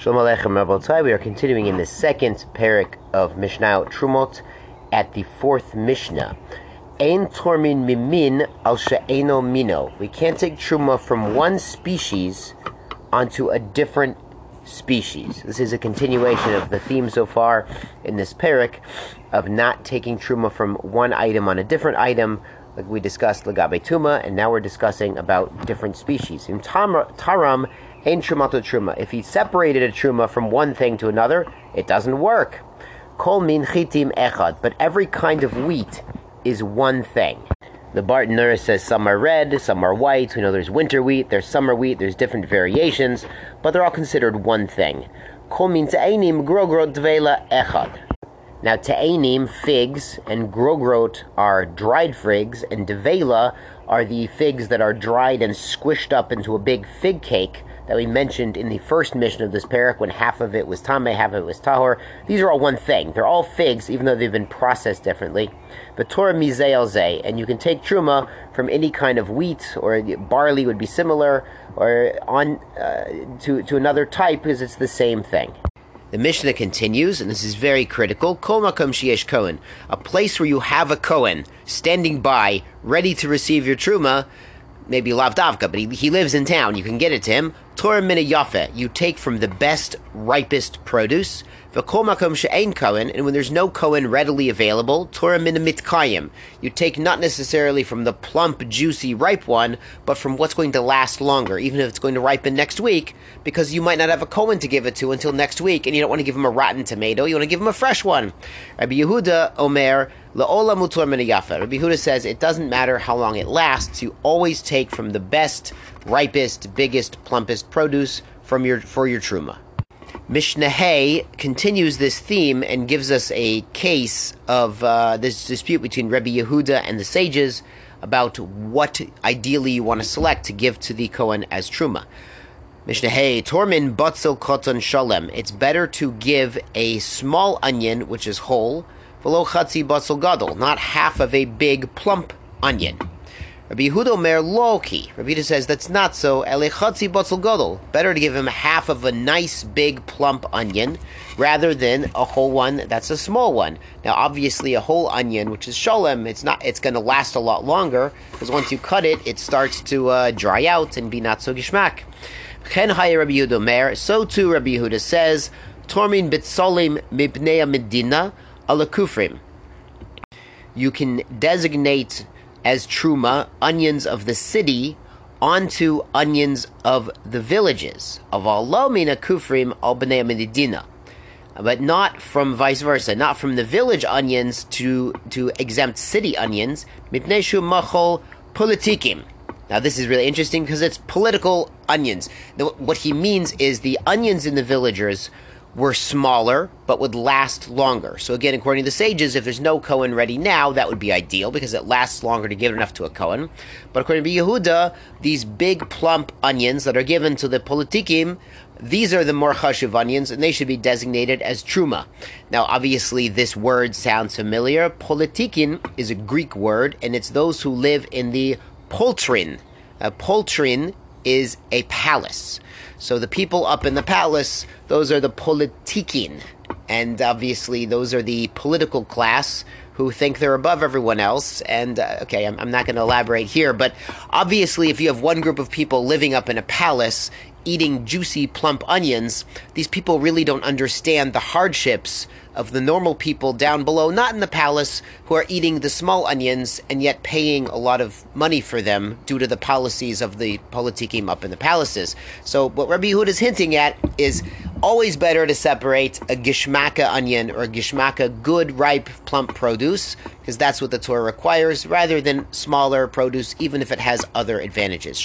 Shalom Aleichem Rabbotai. We are continuing in the second parak of Mishnah Trumot at the fourth Mishnah. Ein tormin mimin al she'eno mino. We can't take truma from one species onto a different species. This is a continuation of the theme so far in this parak of not taking truma from one item on a different item, like we discussed lagabe tuma, and now we're discussing about different species. In taram Ein trumato truma. If he separated a truma from one thing to another, it doesn't work. Kol min chitim echad. But every kind of wheat is one thing. The Bartenura says some are red, some are white. We know there's winter wheat, there's summer wheat, there's different variations, but they're all considered one thing. Kol min grogrot dvela echad. Now, te'enim, figs, and grogrot are dried figs, and devela are the figs that are dried and squished up into a big fig cake that we mentioned in the first Mishnah of this parak when half of it was tame, half of it was tahor. These are all one thing. They're all figs, even though they've been processed differently. But Torah mizel zeh, and you can take truma from any kind of wheat or barley would be similar, or on uh, to to another type because it's the same thing. The Mishnah continues, and this is very critical. Kol makom sheyesh kohen, a place where you have a kohen standing by, ready to receive your truma maybe Lavdavka, but he, he lives in town. You can get it to him. Torah mina yafe. You take from the best, ripest produce. V'kol makom she'ein kohen, and when there's no kohen readily available, Torah mina mitkayim. You take not necessarily from the plump, juicy, ripe one, but from what's going to last longer, even if it's going to ripen next week, because you might not have a kohen to give it to until next week, and you don't want to give him a rotten tomato. You want to give him a fresh one. Rabbi Yehuda Omer La'ola mutor min Rabbi Yehuda says it doesn't matter how long it lasts. You always take from the best, ripest, biggest, plumpest produce from your for your truma. Mishnah Hay continues this theme and gives us a case of uh, this dispute between Rabbi Yehuda and the sages about what ideally you want to select to give to the Kohen as truma. Mishnah Hay Tormin Batzel Koton Shalem. It's better to give a small onion, which is whole, below chatzi batzel gadol, not half of a big plump onion. Rabbi Yehuda Mer Loki. Rabbi Yehuda says that's not so. Elechatzi botzel gadol. Better to give him half of a nice big plump onion rather than a whole one that's a small one. Now, obviously, a whole onion, which is sholem, it's not. It's going to last a lot longer because once you cut it, it starts to uh, dry out and be not so gishmak. Chen Rabbi Yehuda Mer. So too, Rabbi Yehuda says, Tormin bitzolim mibnei medina ala kufrim. You can designate as truma onions of the city onto onions of the villages of Alomina Kufrim al Medina, but not from vice versa, not from the village onions to to exempt city onions. Mipneshu machol politikim. Now this is really interesting because it's political onions. What he means is the onions in the villagers were smaller but would last longer. So again, according to the sages, if there's no Cohen ready now, that would be ideal because it lasts longer to give enough to a Cohen. But according to Yehuda, these big plump onions that are given to the politikim, these are the more chashuv onions, and they should be designated as truma. Now, obviously, this word sounds familiar. Politikin is a Greek word, and it's those who live in the poltrin. A poltrin is a palace. So the people up in the palace, those are the politikin. And obviously, those are the political class who think they're above everyone else. And uh, okay, I'm, I'm not going to elaborate here, but obviously, if you have one group of people living up in a palace eating juicy, plump onions, these people really don't understand the hardships of the normal people down below, not in the palace, who are eating the small onions and yet paying a lot of money for them due to the policies of the politikim up in the palaces. So, what Rabbi Yehuda is hinting at is always better to separate a gishmaka onion or a gishmaka good, ripe, plump produce, because that's what the Torah requires, rather than smaller produce, even if it has other advantages.